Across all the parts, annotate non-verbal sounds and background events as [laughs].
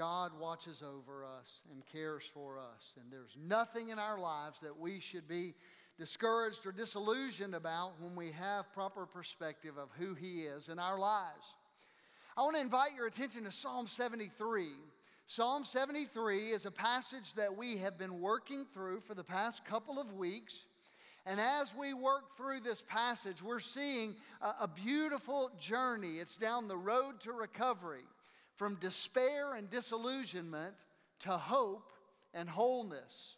God watches over us and cares for us. And there's nothing in our lives that we should be discouraged or disillusioned about when we have proper perspective of who He is in our lives. I want to invite your attention to Psalm 73. Psalm 73 is a passage that we have been working through for the past couple of weeks. And as we work through this passage, we're seeing a, a, beautiful journey. It's down the road to recovery from despair and disillusionment to hope and wholeness.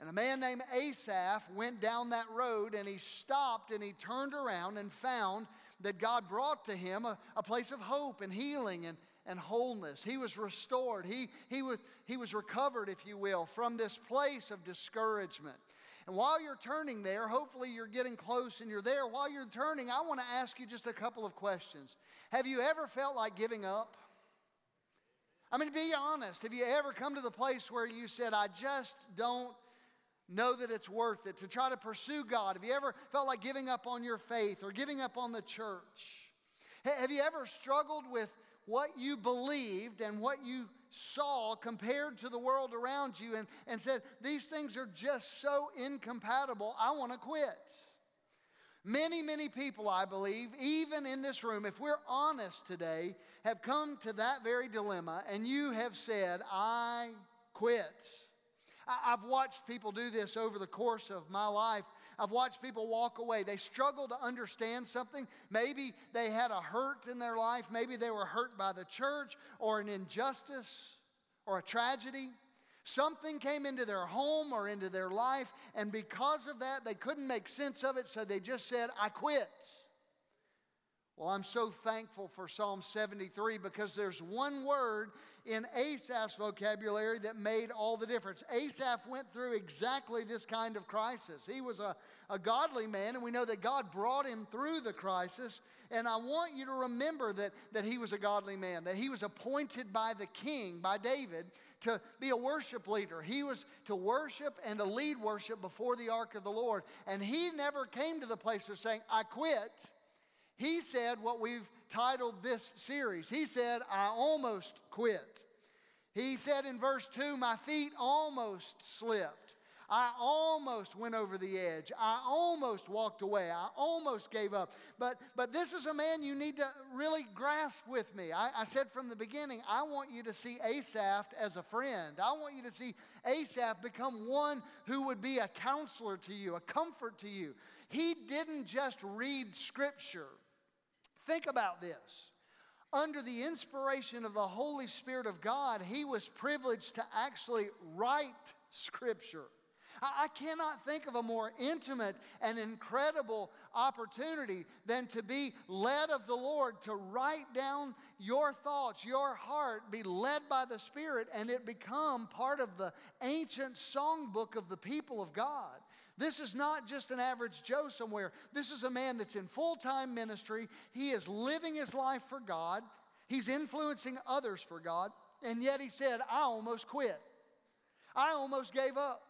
And a man named Asaph went down that road and he stopped and he turned around and found that God brought to him a, a place of hope and healing and, and wholeness. He was restored. He, he, was, he was recovered, if you will, from this place of discouragement. And while you're turning there, hopefully you're getting close and you're there. While you're turning, I want to ask you just a couple of questions. Have you ever felt like giving up? I mean, be honest. Have you ever come to the place where you said, I just don't know that it's worth it to try to pursue God? Have you ever felt like giving up on your faith or giving up on the church? Have you ever struggled with what you believed and what you saw compared to the world around you and, and said, These things are just so incompatible, I want to quit. Many, many people, I believe, even in this room, if we're honest today, have come to that very dilemma and you have said, I quit. I've watched people do this over the course of my life. I've watched people walk away. They struggle to understand something. Maybe they had a hurt in their life. Maybe they were hurt by the church or an injustice or a tragedy. Something came into their home or into their life, and because of that, they couldn't make sense of it, so they just said, I quit. Well, I'm so thankful for Psalm 73 because there's one word in Asaph's vocabulary that made all the difference. Asaph went through exactly this kind of crisis. He was a, a godly man, and we know that God brought him through the crisis. And I want you to remember that, that he was a godly man, that he was appointed by the king, by David, to be a worship leader. He was to worship and to lead worship before the ark of the Lord. And he never came to the place of saying, I quit. He said what we've titled this series. He said, I almost quit. He said in verse 2, My feet almost slipped. I almost went over the edge. I almost walked away. I almost gave up. But, but this is a man you need to really grasp with me. I, I said from the beginning, I want you to see Asaph as a friend. I want you to see Asaph become one who would be a counselor to you, a comfort to you. He didn't just read scripture. Think about this. Under the inspiration of the Holy Spirit of God, he was privileged to actually write Scripture. I cannot think of a more intimate and incredible opportunity than to be led of the Lord, to write down your thoughts, your heart, be led by the Spirit, and it become part of the ancient songbook of the people of God. This is not just an average Joe somewhere. This is a man that's in full time ministry. He is living his life for God, he's influencing others for God, and yet he said, I almost quit. I almost gave up.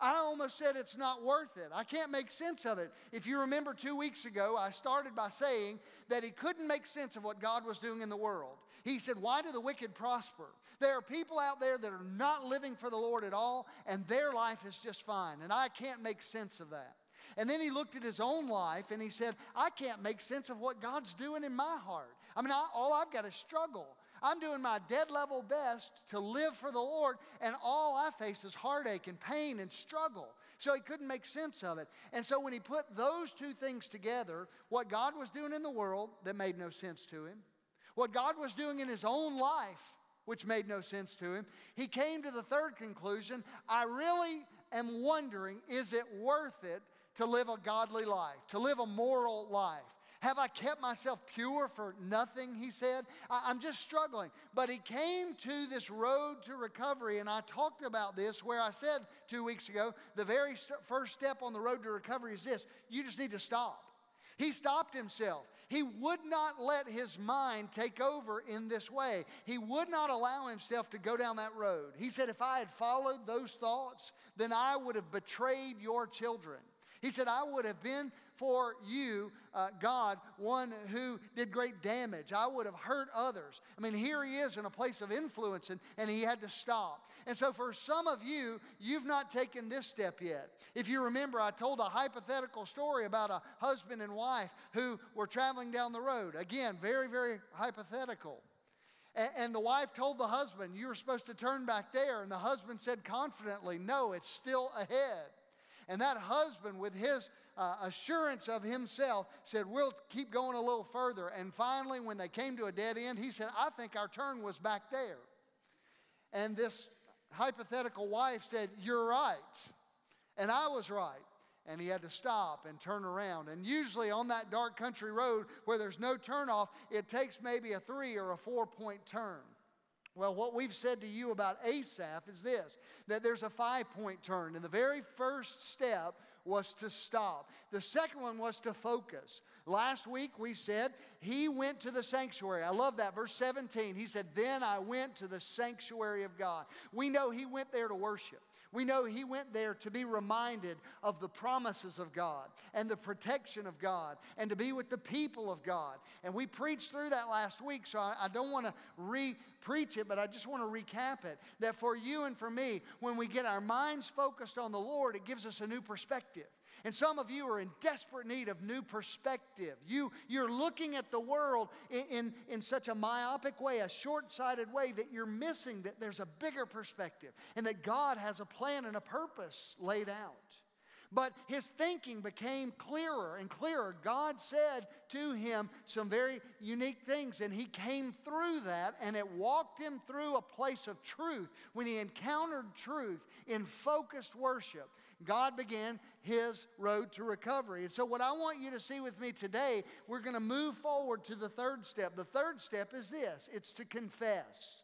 I almost said it's not worth it. I can't make sense of it. If you remember two weeks ago, I started by saying that he couldn't make sense of what God was doing in the world. He said, Why do the wicked prosper? There are people out there that are not living for the Lord at all, and their life is just fine. And I can't make sense of that. And then he looked at his own life and he said, I can't make sense of what God's doing in my heart. I mean, I, all I've got is struggle. I'm doing my dead level best to live for the Lord, and all I face is heartache and pain and struggle. So he couldn't make sense of it. And so when he put those two things together, what God was doing in the world that made no sense to him, what God was doing in his own life, which made no sense to him, he came to the third conclusion I really am wondering is it worth it to live a godly life, to live a moral life? Have I kept myself pure for nothing? He said. I, am just struggling. But he came to this road to recovery, and I talked about this where I said two weeks ago the very st- first step on the road to recovery is this you just need to stop. He stopped himself. He would not let his mind take over in this way. He would not allow himself to go down that road. He said, If I had followed those thoughts, then I would have betrayed your children. He said, I would have been for you, uh, God, one who did great damage. I would have hurt others. I mean, here he is in a place of influence, and, and he had to stop. And so, for some of you, you've not taken this step yet. If you remember, I told a hypothetical story about a husband and wife who were traveling down the road. Again, very, very hypothetical. And, and the wife told the husband, You were supposed to turn back there. And the husband said confidently, No, it's still ahead. And that husband, with his uh, assurance of himself, said, We'll keep going a little further. And finally, when they came to a dead end, he said, I think our turn was back there. And this hypothetical wife said, You're right. And I was right. And he had to stop and turn around. And usually on that dark country road where there's no turnoff, it takes maybe a three or a four point turn. Well, what we've said to you about Asaph is this that there's a five point turn. And the very first step was to stop, the second one was to focus. Last week we said he went to the sanctuary. I love that. Verse 17, he said, Then I went to the sanctuary of God. We know he went there to worship. We know he went there to be reminded of the promises of God and the protection of God and to be with the people of God. And we preached through that last week, so I, don't want to re preach it, but I just want to recap it. That for you and for me, when we get our minds focused on the Lord, it gives us a new perspective. And some of you are in desperate need of new perspective. You, you're looking at the world in, in, in such a myopic way, a short sighted way, that you're missing that there's a bigger perspective and that God has a plan and a purpose laid out. But his thinking became clearer and clearer. God said to him some very unique things, and he came through that, and it walked him through a place of truth. When he encountered truth in focused worship, God began his road to recovery. And so, what I want you to see with me today, we're going to move forward to the third step. The third step is this it's to confess.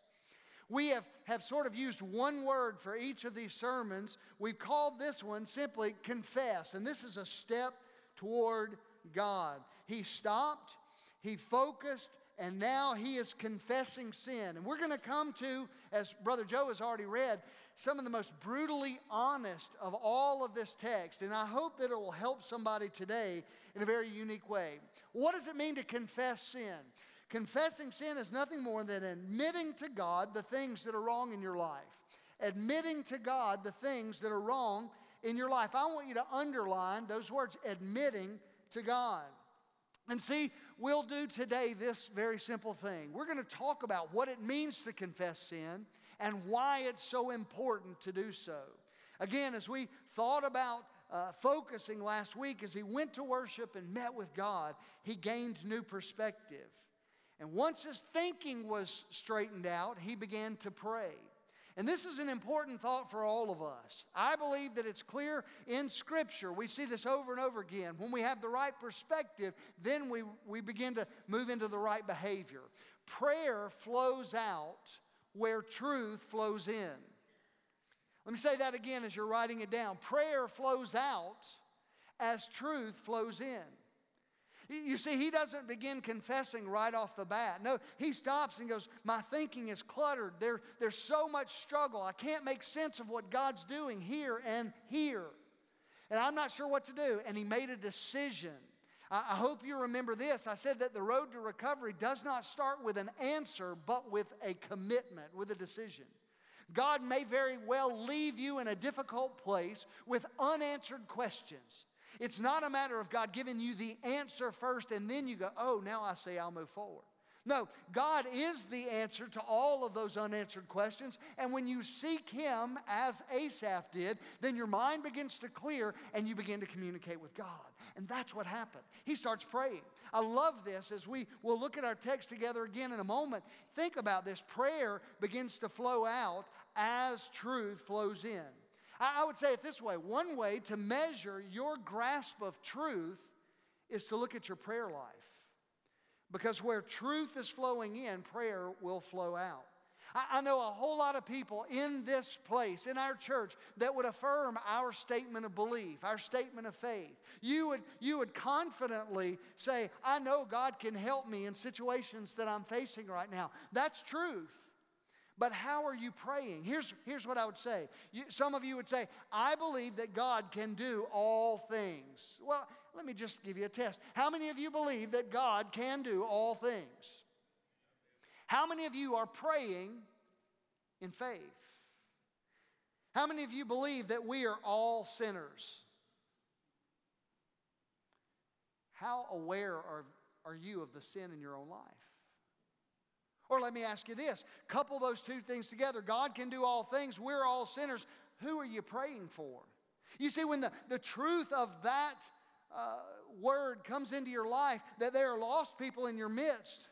We have, have sort of used one word for each of these sermons. We've called this one simply confess. And this is a step toward God. He stopped, he focused, and now he is confessing sin. And we're going to come to, as Brother Joe has already read, some of the most brutally honest of all of this text. And I hope that it will help somebody today in a very unique way. What does it mean to confess sin? Confessing sin is nothing more than admitting to God the things that are wrong in your life. Admitting to God the things that are wrong in your life. I want you to underline those words admitting to God. And see, we'll do today this very simple thing. We're going to talk about what it means to confess sin and why it's so important to do so. Again, as we thought about uh, focusing last week, as he went to worship and met with God, he gained new perspective. And once his thinking was straightened out, he began to pray. And this is an important thought for all of us. I believe that it's clear in Scripture. We see this over and over again. When we have the right perspective, then we, we begin to move into the right behavior. Prayer flows out where truth flows in. Let me say that again as you're writing it down. Prayer flows out as truth flows in. You see, he doesn't begin confessing right off the bat. No, he stops and goes, My thinking is cluttered. There, there's so much struggle. I can't make sense of what God's doing here and here. And I'm not sure what to do. And he made a decision. I, I hope you remember this. I said that the road to recovery does not start with an answer, but with a commitment, with a decision. God may very well leave you in a difficult place with unanswered questions. It's not a matter of God giving you the answer first and then you go, oh, now I say I'll move forward. No, God is the answer to all of those unanswered questions. And when you seek Him, as Asaph did, then your mind begins to clear and you begin to communicate with God. And that's what happened. He starts praying. I love this as we will look at our text together again in a moment. Think about this prayer begins to flow out as truth flows in. I would say it this way one way to measure your grasp of truth is to look at your prayer life. Because where truth is flowing in, prayer will flow out. I, know a whole lot of people in this place, in our church, that would affirm our statement of belief, our statement of faith. You would, you would confidently say, I know God can help me in situations that I'm facing right now. That's truth. But how are you praying? Here's, here's what I would say. You, some of you would say, I believe that God can do all things. Well, let me just give you a test. How many of you believe that God can do all things? How many of you are praying in faith? How many of you believe that we are all sinners? How aware are, are you of the sin in your own life? Or let me ask you this couple those two things together. God can do all things, we're all sinners. Who are you praying for? You see, when the, the truth of that uh, word comes into your life, that there are lost people in your midst,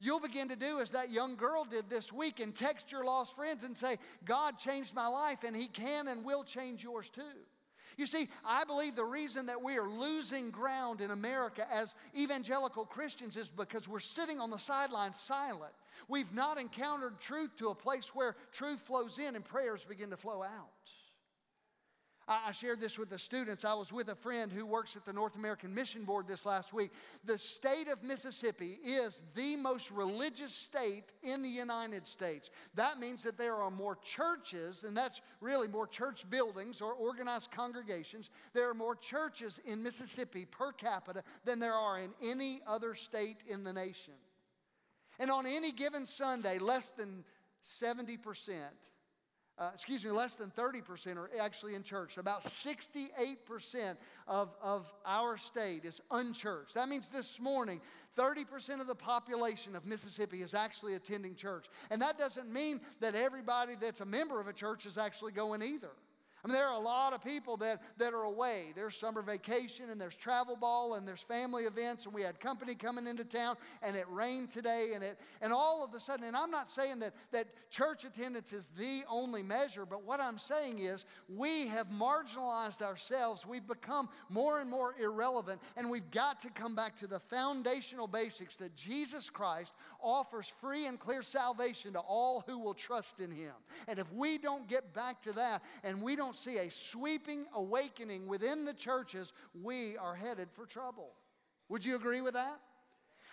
you'll begin to do as that young girl did this week and text your lost friends and say, God changed my life, and He can and will change yours too. You see, I believe the reason that we are losing ground in America as evangelical Christians is because we're sitting on the sidelines silent. We've not encountered truth to a place where truth flows in and prayers begin to flow out. I shared this with the students. I was with a friend who works at the North American Mission Board this last week. The state of Mississippi is the most religious state in the United States. That means that there are more churches, and that's really more church buildings or organized congregations. There are more churches in Mississippi per capita than there are in any other state in the nation. And on any given Sunday, less than 70%, uh, excuse me, less than 30% are actually in church. About 68% of, of our state is unchurched. That means this morning, 30% of the population of Mississippi is actually attending church. And that doesn't mean that everybody that's a member of a church is actually going either. I mean, there are a lot of people that, that are away. There's summer vacation, and there's travel ball, and there's family events, and we had company coming into town, and it rained today, and it and all of a sudden, and I'm not saying that, that church attendance is the only measure, but what I'm saying is we have marginalized ourselves. We've become more and more irrelevant, and we've got to come back to the foundational basics that Jesus Christ offers free and clear salvation to all who will trust in him. And if we don't get back to that, and we don't don't see a sweeping awakening within the churches, we are headed for trouble. Would you agree with that?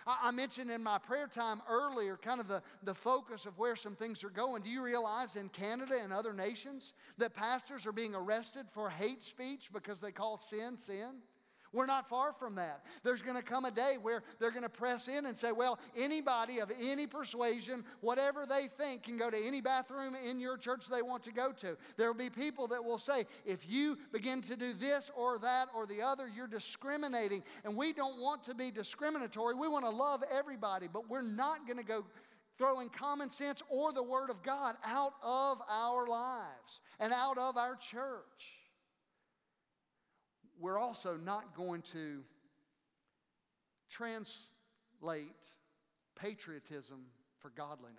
I mentioned in my prayer time earlier kind of the, the focus of where some things are going. Do you realize in Canada and other nations that pastors are being arrested for hate speech because they call sin sin? We're not far from that. There's going to come a day where they're going to press in and say, well, anybody of any persuasion, whatever they think, can go to any bathroom in your church they want to go to. There will be people that will say, if you begin to do this or that or the other, you're discriminating. And we don't want to be discriminatory. We want to love everybody, but we're not going to go throwing common sense or the Word of God out of our lives and out of our church we're also not going to translate patriotism for godliness.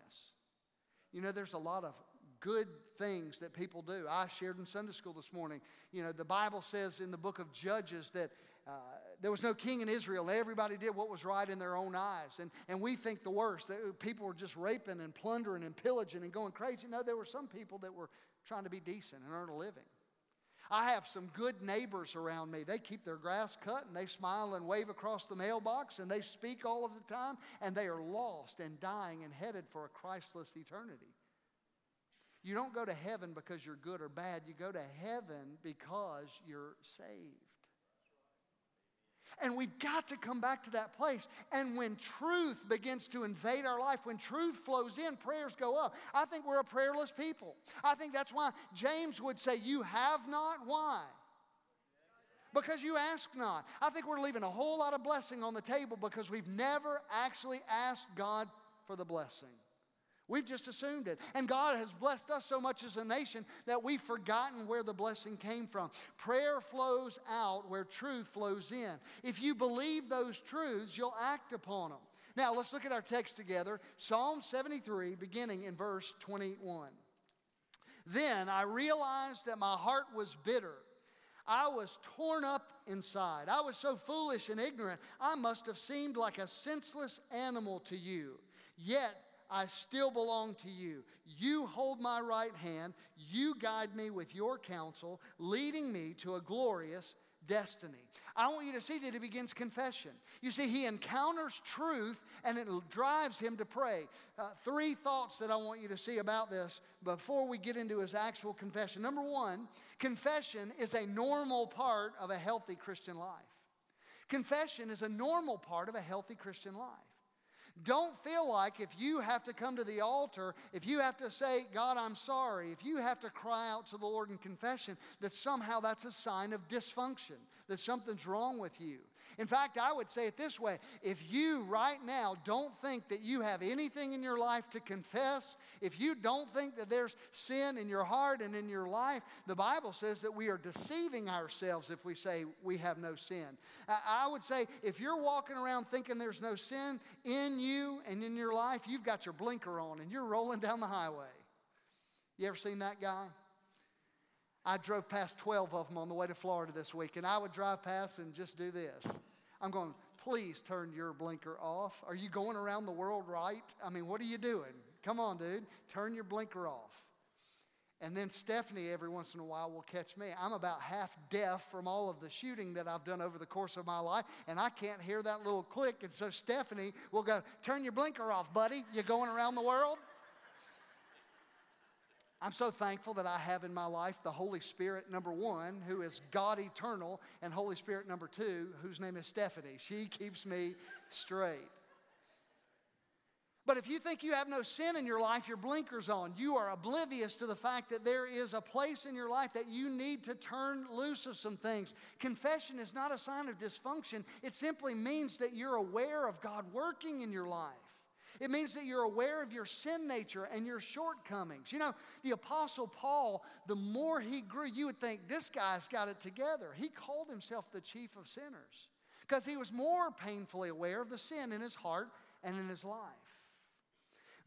You know, there's a lot of good things that people do. I shared in Sunday school this morning. You know, the Bible says in the book of Judges that uh, there was no king in Israel. Everybody did what was right in their own eyes. And, and we think the worst that people were just raping and plundering and pillaging and going crazy. No, there were some people that were trying to be decent and earn a living. I have some good neighbors around me. They keep their grass cut and they smile and wave across the mailbox and they speak all of the time and they are lost and dying and headed for a Christless eternity. You don't go to heaven because you're good or bad. You go to heaven because you're saved. And we've got to come back to that place. And when truth begins to invade our life, when truth flows in, prayers go up. I think we're a prayerless people. I think that's why James would say, You have not. Why? Because you ask not. I think we're leaving a whole lot of blessing on the table because we've never actually asked God for the blessing. We've just assumed it. And God has blessed us so much as a nation that we've forgotten where the blessing came from. Prayer flows out where truth flows in. If you believe those truths, you'll act upon them. Now, let's look at our text together. Psalm 73, beginning in verse 21. Then I realized that my heart was bitter. I was torn up inside. I was so foolish and ignorant, I must have seemed like a senseless animal to you. Yet I still belong to you. You hold my right hand. You guide me with your counsel, leading me to a glorious destiny. I want you to see that he begins confession. You see, he encounters truth and it drives him to pray. Uh, three thoughts that I want you to see about this before we get into his actual confession. Number one, confession is a normal part of a healthy Christian life. Confession is a normal part of a healthy Christian life. Don't feel like if you have to come to the altar, if you have to say, God, I'm sorry, if you have to cry out to the Lord in confession, that somehow that's a sign of dysfunction, that something's wrong with you. In fact, I would say it this way if you right now don't think that you have anything in your life to confess, if you don't think that there's sin in your heart and in your life, the Bible says that we are deceiving ourselves if we say we have no sin. I would say if you're walking around thinking there's no sin in you and in your life, you've got your blinker on and you're rolling down the highway. You ever seen that guy? I drove past 12 of them on the way to Florida this week, and I would drive past and just do this. I'm going, please turn your blinker off. Are you going around the world right? I mean, what are you doing? Come on, dude, turn your blinker off. And then Stephanie, every once in a while, will catch me. I'm about half deaf from all of the shooting that I've done over the course of my life, and I can't hear that little click. And so Stephanie will go, Turn your blinker off, buddy. You going around the world? I'm so thankful that I have in my life the Holy Spirit, number one, who is God eternal, and Holy Spirit, number two, whose name is Stephanie. She keeps me straight. But if you think you have no sin in your life, your blinkers on. You are oblivious to the fact that there is a place in your life that you need to turn loose of some things. Confession is not a sign of dysfunction, it simply means that you're aware of God working in your life. It means that you're aware of your sin nature and your shortcomings. You know, the Apostle Paul, the more he grew, you would think this guy's got it together. He called himself the chief of sinners because he was more painfully aware of the sin in his heart and in his life.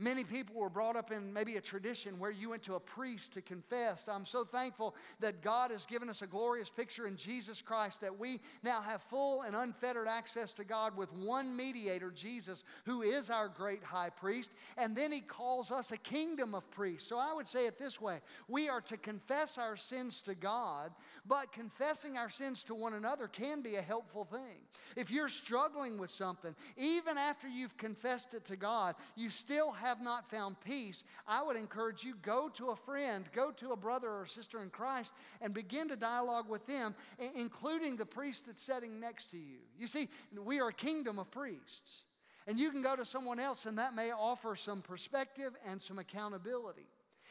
Many people were brought up in maybe a tradition where you went to a priest to confess. I'm so thankful that God has given us a glorious picture in Jesus Christ that we now have full and unfettered access to God with one mediator, Jesus, who is our great high priest. And then he calls us a kingdom of priests. So I would say it this way we are to confess our sins to God, but confessing our sins to one another can be a helpful thing. If you're struggling with something, even after you've confessed it to God, you still have not found peace, I would encourage you go to a friend, go to a brother or sister in Christ, and begin to dialogue with them, including the priest that's sitting next to you. You see, we are a kingdom of priests. And you can go to someone else, and that may offer some perspective and some accountability.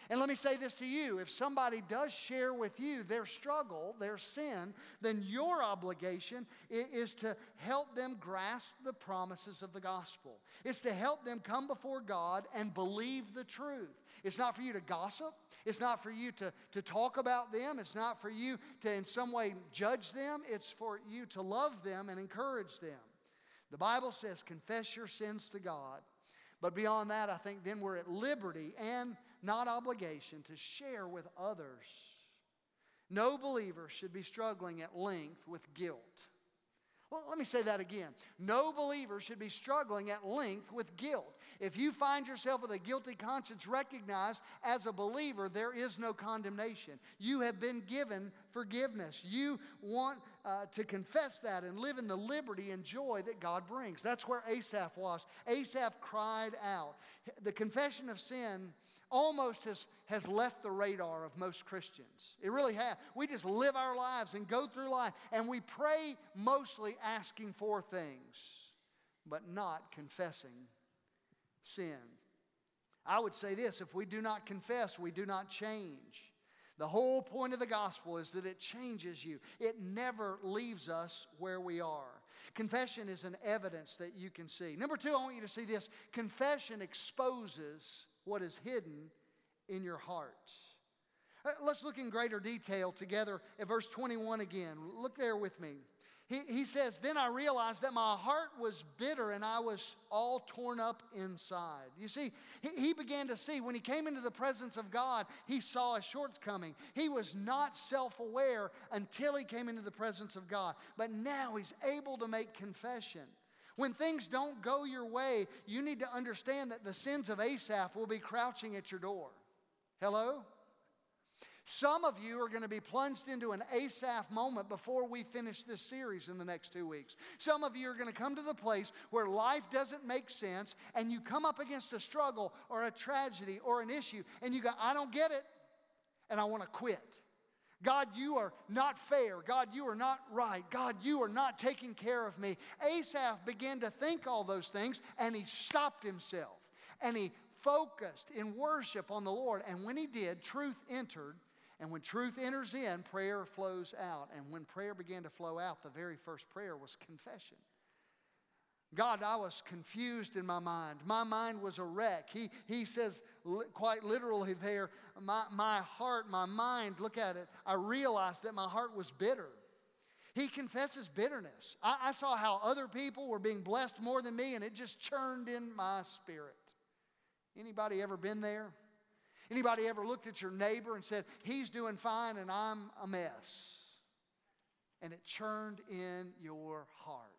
And let me say this to you if somebody does share with you their struggle, their sin, then your obligation is to help them grasp the promises of the gospel. It's to help them come before God and believe the truth. It's not for you to gossip. It's not for you to, to talk about them. It's not for you to, in some way, judge them. It's for you to love them and encourage them. The Bible says, confess your sins to God. But beyond that, I think then we're at liberty and not obligation, to share with others. No believer should be struggling at length with guilt. Well, let me say that again. No believer should be struggling at length with guilt. If you find yourself with a guilty conscience, recognize as a believer there is no condemnation. You have been given forgiveness. You want uh, to confess that and live in the liberty and joy that God brings. That's where Asaph was. Asaph cried out. The confession of sin almost has, has left the radar of most Christians. It really has. We just live our lives and go through life, and we pray mostly asking for things, but not confessing sin. I would say this if we do not confess, we do not change. The whole point of the gospel is that it changes you. It never leaves us where we are. Confession is an evidence that you can see. Number two, I want you to see this confession exposes what is hidden in your heart. Uh, let's look in greater detail together at verse 21 again. Look there with me. He, he says, Then I realized that my heart was bitter and I was all torn up inside. You see, he, he began to see when he came into the presence of God, he saw a shortcoming. He was not self aware until he came into the presence of God. But now he's able to make confession. When things don't go your way, you need to understand that the sins of Asaph will be crouching at your door. Hello? Some of you are going to be plunged into an Asaph moment before we finish this series in the next two weeks. Some of you are going to come to the place where life doesn't make sense and you come up against a struggle or a tragedy or an issue and you go, I don't get it and I want to quit. God, you are not fair. God, you are not right. God, you are not taking care of me. Asaph began to think all those things and he stopped himself and he focused in worship on the Lord. And when he did, truth entered and when truth enters in, prayer flows out. And when prayer began to flow out, the very first prayer was confession. God, I was confused in my mind. My mind was a wreck. He, he says, li- quite literally there, my, my heart, my mind, look at it, I realized that my heart was bitter. He confesses bitterness. I, I saw how other people were being blessed more than me, and it just churned in my spirit. Anybody ever been there? Anybody ever looked at your neighbor and said, He's doing fine and I'm a mess? And it churned in your heart.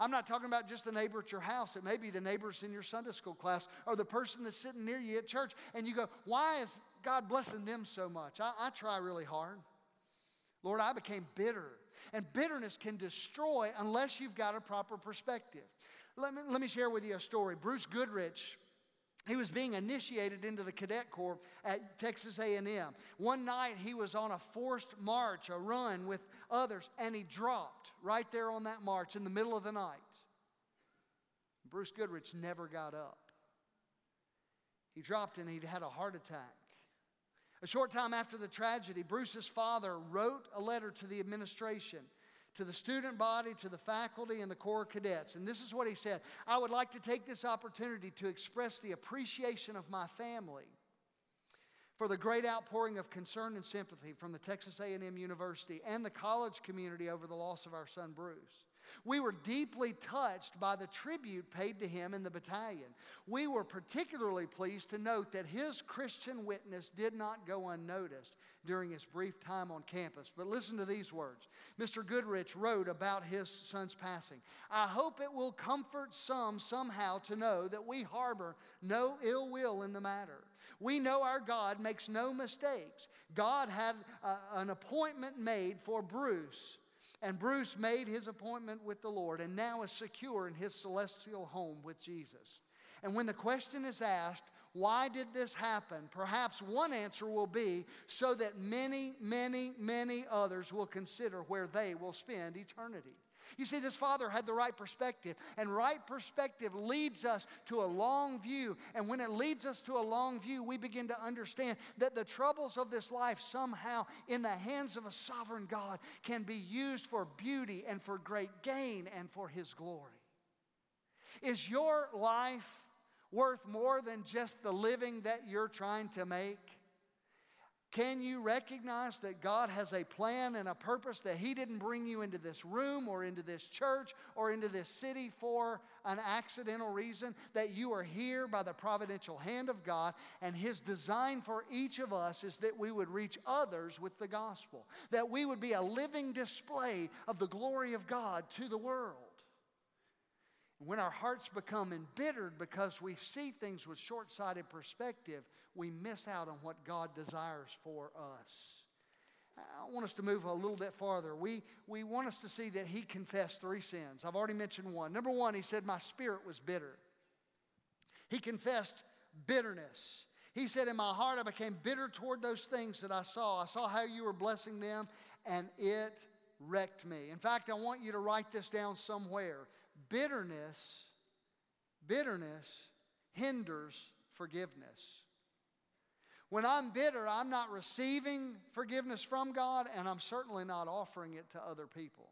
I'm not talking about just the neighbor at your house. It may be the neighbors in your Sunday school class or the person that's sitting near you at church. And you go, Why is God blessing them so much? I, I try really hard. Lord, I became bitter. And bitterness can destroy unless you've got a proper perspective. Let me, let me share with you a story. Bruce Goodrich he was being initiated into the cadet corps at Texas A&M. One night he was on a forced march, a run with others, and he dropped right there on that march in the middle of the night. Bruce Goodrich never got up. He dropped and he'd had a heart attack. A short time after the tragedy, Bruce's father wrote a letter to the administration to the student body, to the faculty, and the Corps cadets. And this is what he said I would like to take this opportunity to express the appreciation of my family for the great outpouring of concern and sympathy from the Texas A&M University and the college community over the loss of our son Bruce. We were deeply touched by the tribute paid to him in the battalion. We were particularly pleased to note that his Christian witness did not go unnoticed during his brief time on campus. But listen to these words. Mr. Goodrich wrote about his son's passing. I hope it will comfort some somehow to know that we harbor no ill will in the matter. We know our God makes no mistakes. God had uh, an appointment made for Bruce and Bruce made his appointment with the Lord and now is secure in his celestial home with Jesus. And when the question is asked, why did this happen? Perhaps one answer will be so that many, many, many others will consider where they will spend eternity. You see, this father had the right perspective, and right perspective leads us to a long view. And when it leads us to a long view, we begin to understand that the troubles of this life, somehow, in the hands of a sovereign God, can be used for beauty and for great gain and for his glory. Is your life worth more than just the living that you're trying to make? Can you recognize that God has a plan and a purpose that He didn't bring you into this room or into this church or into this city for an accidental reason? That you are here by the providential hand of God, and His design for each of us is that we would reach others with the gospel, that we would be a living display of the glory of God to the world. When our hearts become embittered because we see things with short sighted perspective, we miss out on what God desires for us. I want us to move a little bit farther. We, we want us to see that he confessed three sins. I've already mentioned one. Number one, he said, My spirit was bitter. He confessed bitterness. He said, In my heart, I became bitter toward those things that I saw. I saw how you were blessing them, and it wrecked me. In fact, I want you to write this down somewhere. Bitterness, bitterness hinders forgiveness. When I'm bitter, I'm not receiving forgiveness from God, and I'm certainly not offering it to other people.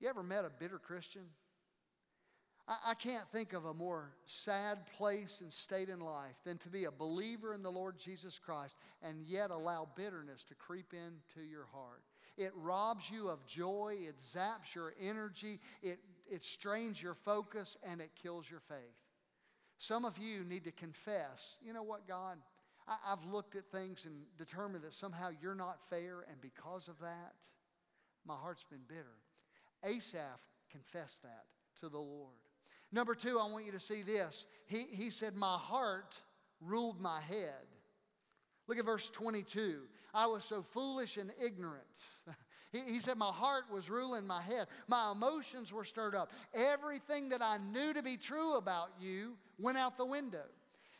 You ever met a bitter Christian? I, I can't think of a more sad place and state in life than to be a believer in the Lord Jesus Christ and yet allow bitterness to creep into your heart. It robs you of joy, it zaps your energy, it, it strains your focus, and it kills your faith. Some of you need to confess, you know what, God? I, have looked at things and determined that somehow you're not fair, and because of that, my heart's been bitter. Asaph confessed that to the Lord. Number two, I want you to see this. He, he said, My heart ruled my head. Look at verse 22. I was so foolish and ignorant. He, he said, My heart was ruling my head. My emotions were stirred up. Everything that I knew to be true about you went out the window.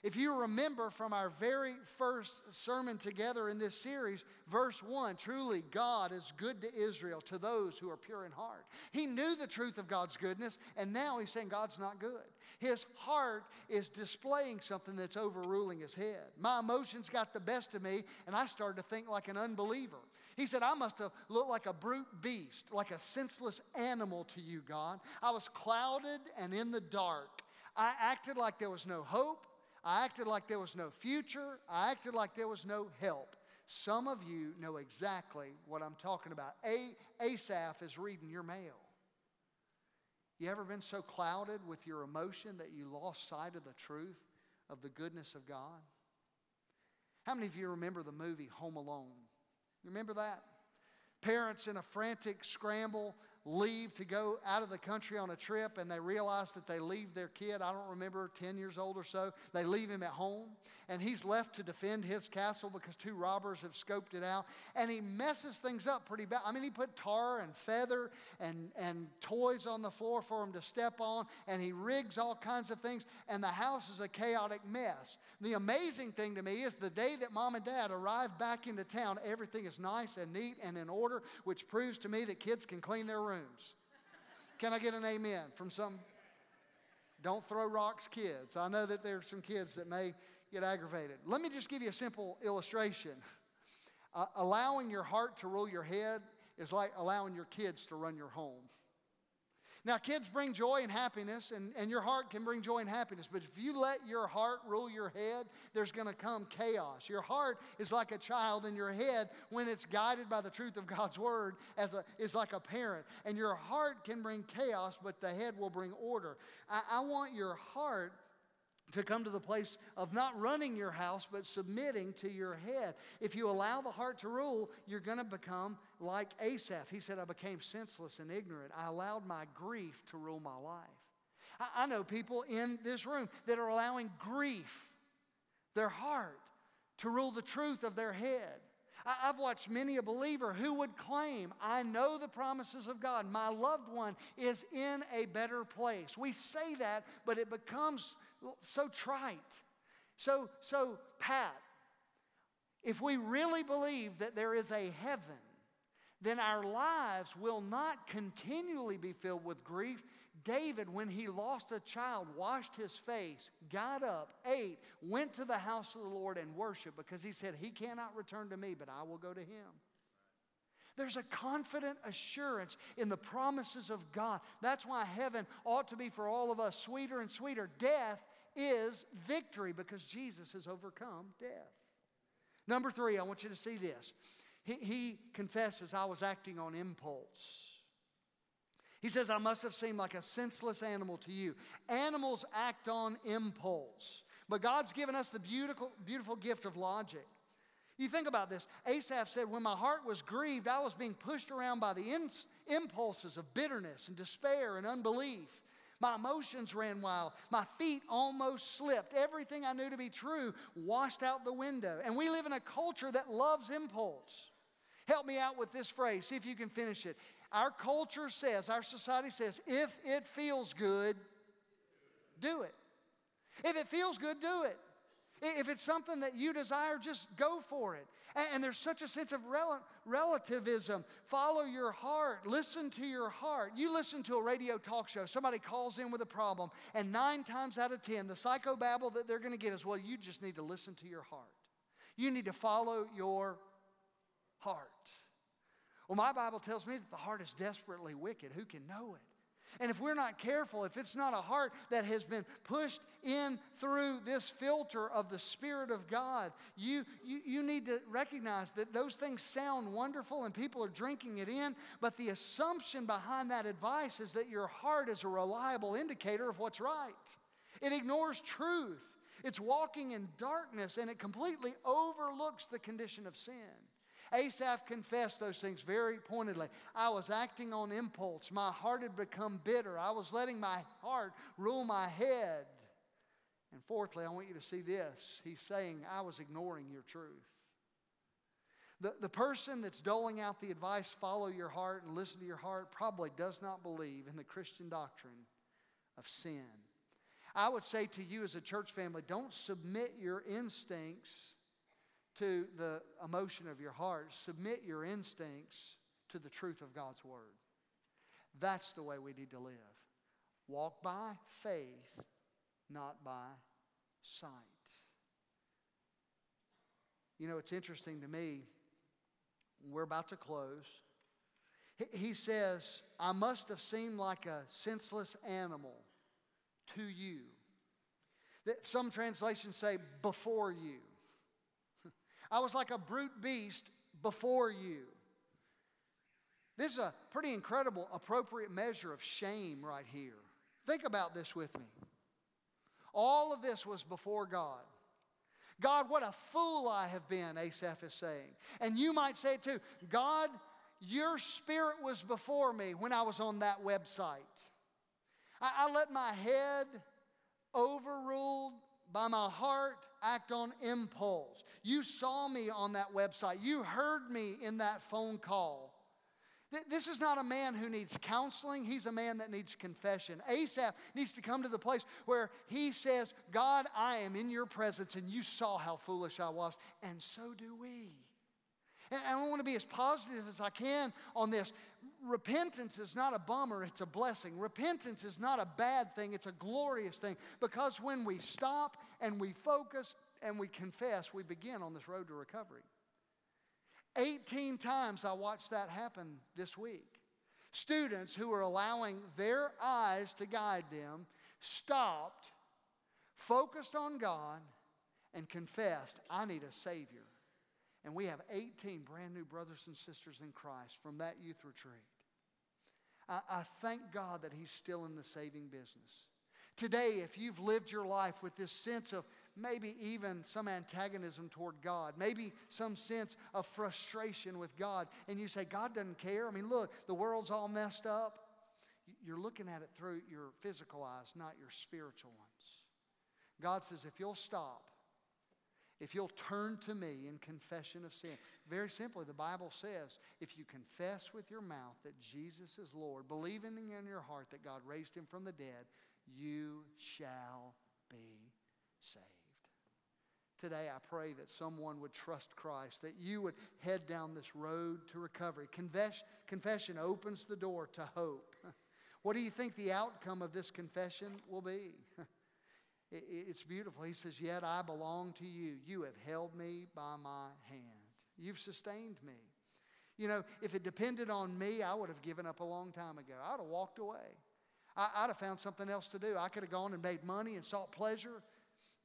If you remember from our very first sermon together in this series, verse 1 truly God is good to Israel, to those who are pure in heart. He knew the truth of God's goodness, and now he's saying God's not good. His heart is displaying something that's overruling his head. My emotions got the best of me, and I started to think like an unbeliever. He said, I must have looked like a brute beast, like a senseless animal to you, God. I was clouded and in the dark. I acted like there was no hope. I acted like there was no future. I acted like there was no help. Some of you know exactly what I'm talking about. A- Asaph is reading your mail. You ever been so clouded with your emotion that you lost sight of the truth of the goodness of God? How many of you remember the movie Home Alone? You remember that? Parents in a frantic scramble leave to go out of the country on a trip and they realize that they leave their kid, I don't remember, 10 years old or so, they leave him at home and he's left to defend his castle because two robbers have scoped it out and he messes things up pretty bad. I mean, he put tar and feather and, and toys on the floor for him to step on and he rigs all kinds of things and the house is a chaotic mess. The amazing thing to me is the day that mom and dad arrive back into town, everything is nice and neat and in order, which proves to me that kids can clean their rooms. Can I get an amen from some? Don't throw rocks, kids. I know that there's some kids that may get aggravated. Let me just give you a simple illustration. [laughs] Uh, allowing your heart to rule your head is like allowing your kids to run your home. Now, kids bring joy and happiness, and, and your heart can bring joy and happiness. But if you let your heart rule your head, there's to come chaos. Your heart is like a child, and your head, when it's guided by the truth of God's word, as a, is like a parent. And your heart can bring chaos, but the head will bring order. I, I want your heart to come to the place of not running your house, but submitting to your head. If you allow the heart to rule, you're going to become like Asaph. He said, I became senseless and ignorant. I allowed my grief to rule my life. I, I know people in this room that are allowing grief, their heart, to rule the truth of their head. I, have watched many a believer who would claim, I know the promises of God. My loved one is in a better place. We say that, but it becomes so trite, so, so pat. If we really believe that there is a heaven, then our lives will not continually be filled with grief. David, when he lost a child, washed his face, got up, ate, went to the house of the Lord and worshiped because he said, He cannot return to me, but I will go to him. There's a confident assurance in the promises of God. That's why heaven ought to be for all of us sweeter and sweeter. Death is victory because Jesus has overcome death. Number three, I want you to see this. He, he confesses, I was acting on impulse. He says, I must have seemed like a senseless animal to you. Animals act on impulse, but God's given us the beautiful, beautiful gift of logic. You think about this. Asaph said, When my heart was grieved, I was being pushed around by the impulses of bitterness and despair and unbelief. My emotions ran wild. My feet almost slipped. Everything I knew to be true washed out the window. And we live in a culture that loves impulse. Help me out with this phrase, see if you can finish it. Our culture says, our society says, if it feels good, do it. If it feels good, do it. If it's something that you desire, just go for it. And there's such a sense of rel- relativism. Follow your heart. Listen to your heart. You listen to a radio talk show, somebody calls in with a problem, and nine times out of ten, the psychobabble that they're going to get is, well, you just need to listen to your heart. You need to follow your heart. Well, my Bible tells me that the heart is desperately wicked. Who can know it? And if we're not careful, if it's not a heart that has been pushed in through this filter of the Spirit of God, you, you, you need to recognize that those things sound wonderful and people are drinking it in, but the assumption behind that advice is that your heart is a reliable indicator of what's right. It ignores truth, it's walking in darkness, and it completely overlooks the condition of sin. Asaph confessed those things very pointedly. I was acting on impulse. My heart had become bitter. I was letting my heart rule my head. And fourthly, I want you to see this. He's saying, I was ignoring your truth. The, the person that's doling out the advice, follow your heart and listen to your heart, probably does not believe in the Christian doctrine of sin. I would say to you as a church family, don't submit your instincts to the emotion of your heart. Submit your instincts to the truth of God's Word. That's the way we need to live. Walk by faith, not by sight. You know, it's interesting to me, we're about to close. He says, I must have seemed like a senseless animal to you. That Some translations say, before you. I was like a brute beast before you. This is a pretty incredible, appropriate measure of shame right here. Think about this with me. All of this was before God. God, what a fool I have been, Asaph is saying. And you might say it too God, your spirit was before me when I was on that website. I, I let my head, overruled by my heart, act on impulse. You saw me on that website. You heard me in that phone call. This is not a man who needs counseling. He's a man that needs confession. Asaph needs to come to the place where he says, God, I am in your presence, and you saw how foolish I was, and so do we. And I want to be as positive as I can on this. Repentance is not a bummer, it's a blessing. Repentance is not a bad thing, it's a glorious thing. Because when we stop and we focus and we confess, we begin on this road to recovery. 18 times I watched that happen this week. Students who were allowing their eyes to guide them stopped, focused on God, and confessed, I need a Savior. And we have 18 brand new brothers and sisters in Christ from that youth retreat. I, I thank God that He's still in the saving business. Today, if you've lived your life with this sense of maybe even some antagonism toward God, maybe some sense of frustration with God, and you say, God doesn't care. I mean, look, the world's all messed up. You're looking at it through your physical eyes, not your spiritual ones. God says, if you'll stop, if you'll turn to me in confession of sin. Very simply, the Bible says if you confess with your mouth that Jesus is Lord, believing in your heart that God raised him from the dead, you shall be saved. Today, I pray that someone would trust Christ, that you would head down this road to recovery. Confess, confession opens the door to hope. [laughs] What do you think the outcome of this confession will be? [laughs] It's beautiful. He says, Yet I belong to you. You have held me by my hand. You've sustained me. You know, if it depended on me, I would have given up a long time ago. I would have walked away. I, would have found something else to do. I could have gone and made money and sought pleasure.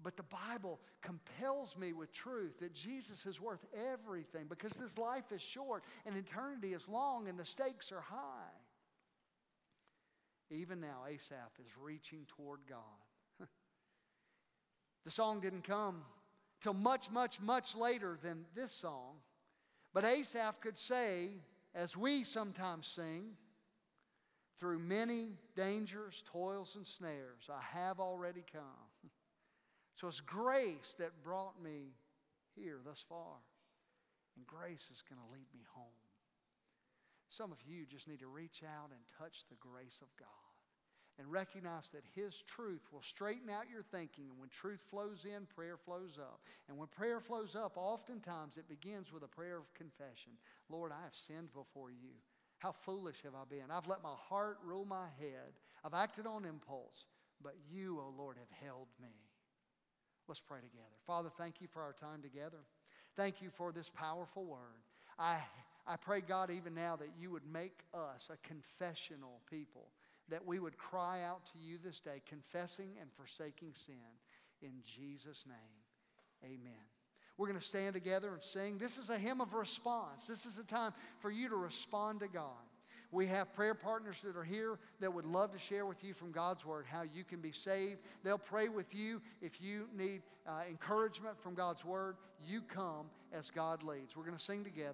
But the Bible compels me with truth that Jesus is worth everything because this life is short and eternity is long and the stakes are high. Even now, Asaph is reaching toward God. [laughs] the song didn't come till much, much, much later than this song. But Asaph could say, as we sometimes sing, through many dangers, toils, and snares, I have already come. So it's grace that brought me here thus far. And grace is going to lead me home. Some of you just need to reach out and touch the grace of God and recognize that His truth will straighten out your thinking. And when truth flows in, prayer flows up. And when prayer flows up, oftentimes it begins with a prayer of confession Lord, I have sinned before you. How foolish have I been? I've let my heart rule my head. I've acted on impulse. But you, O oh Lord, have held me. Let's pray together. Father, thank you for our time together. Thank you for this powerful word. I, I pray, God, even now that you would make us a confessional people, that we would cry out to you this day, confessing and forsaking sin. In Jesus' name, amen. We're going to stand together and sing. This is a hymn of response. This is a time for you to respond to God. We have prayer partners that are here that would love to share with you from God's Word how you can be saved. They'll pray with you. If you need uh, encouragement from God's Word, you come as God leads. We're going to sing together.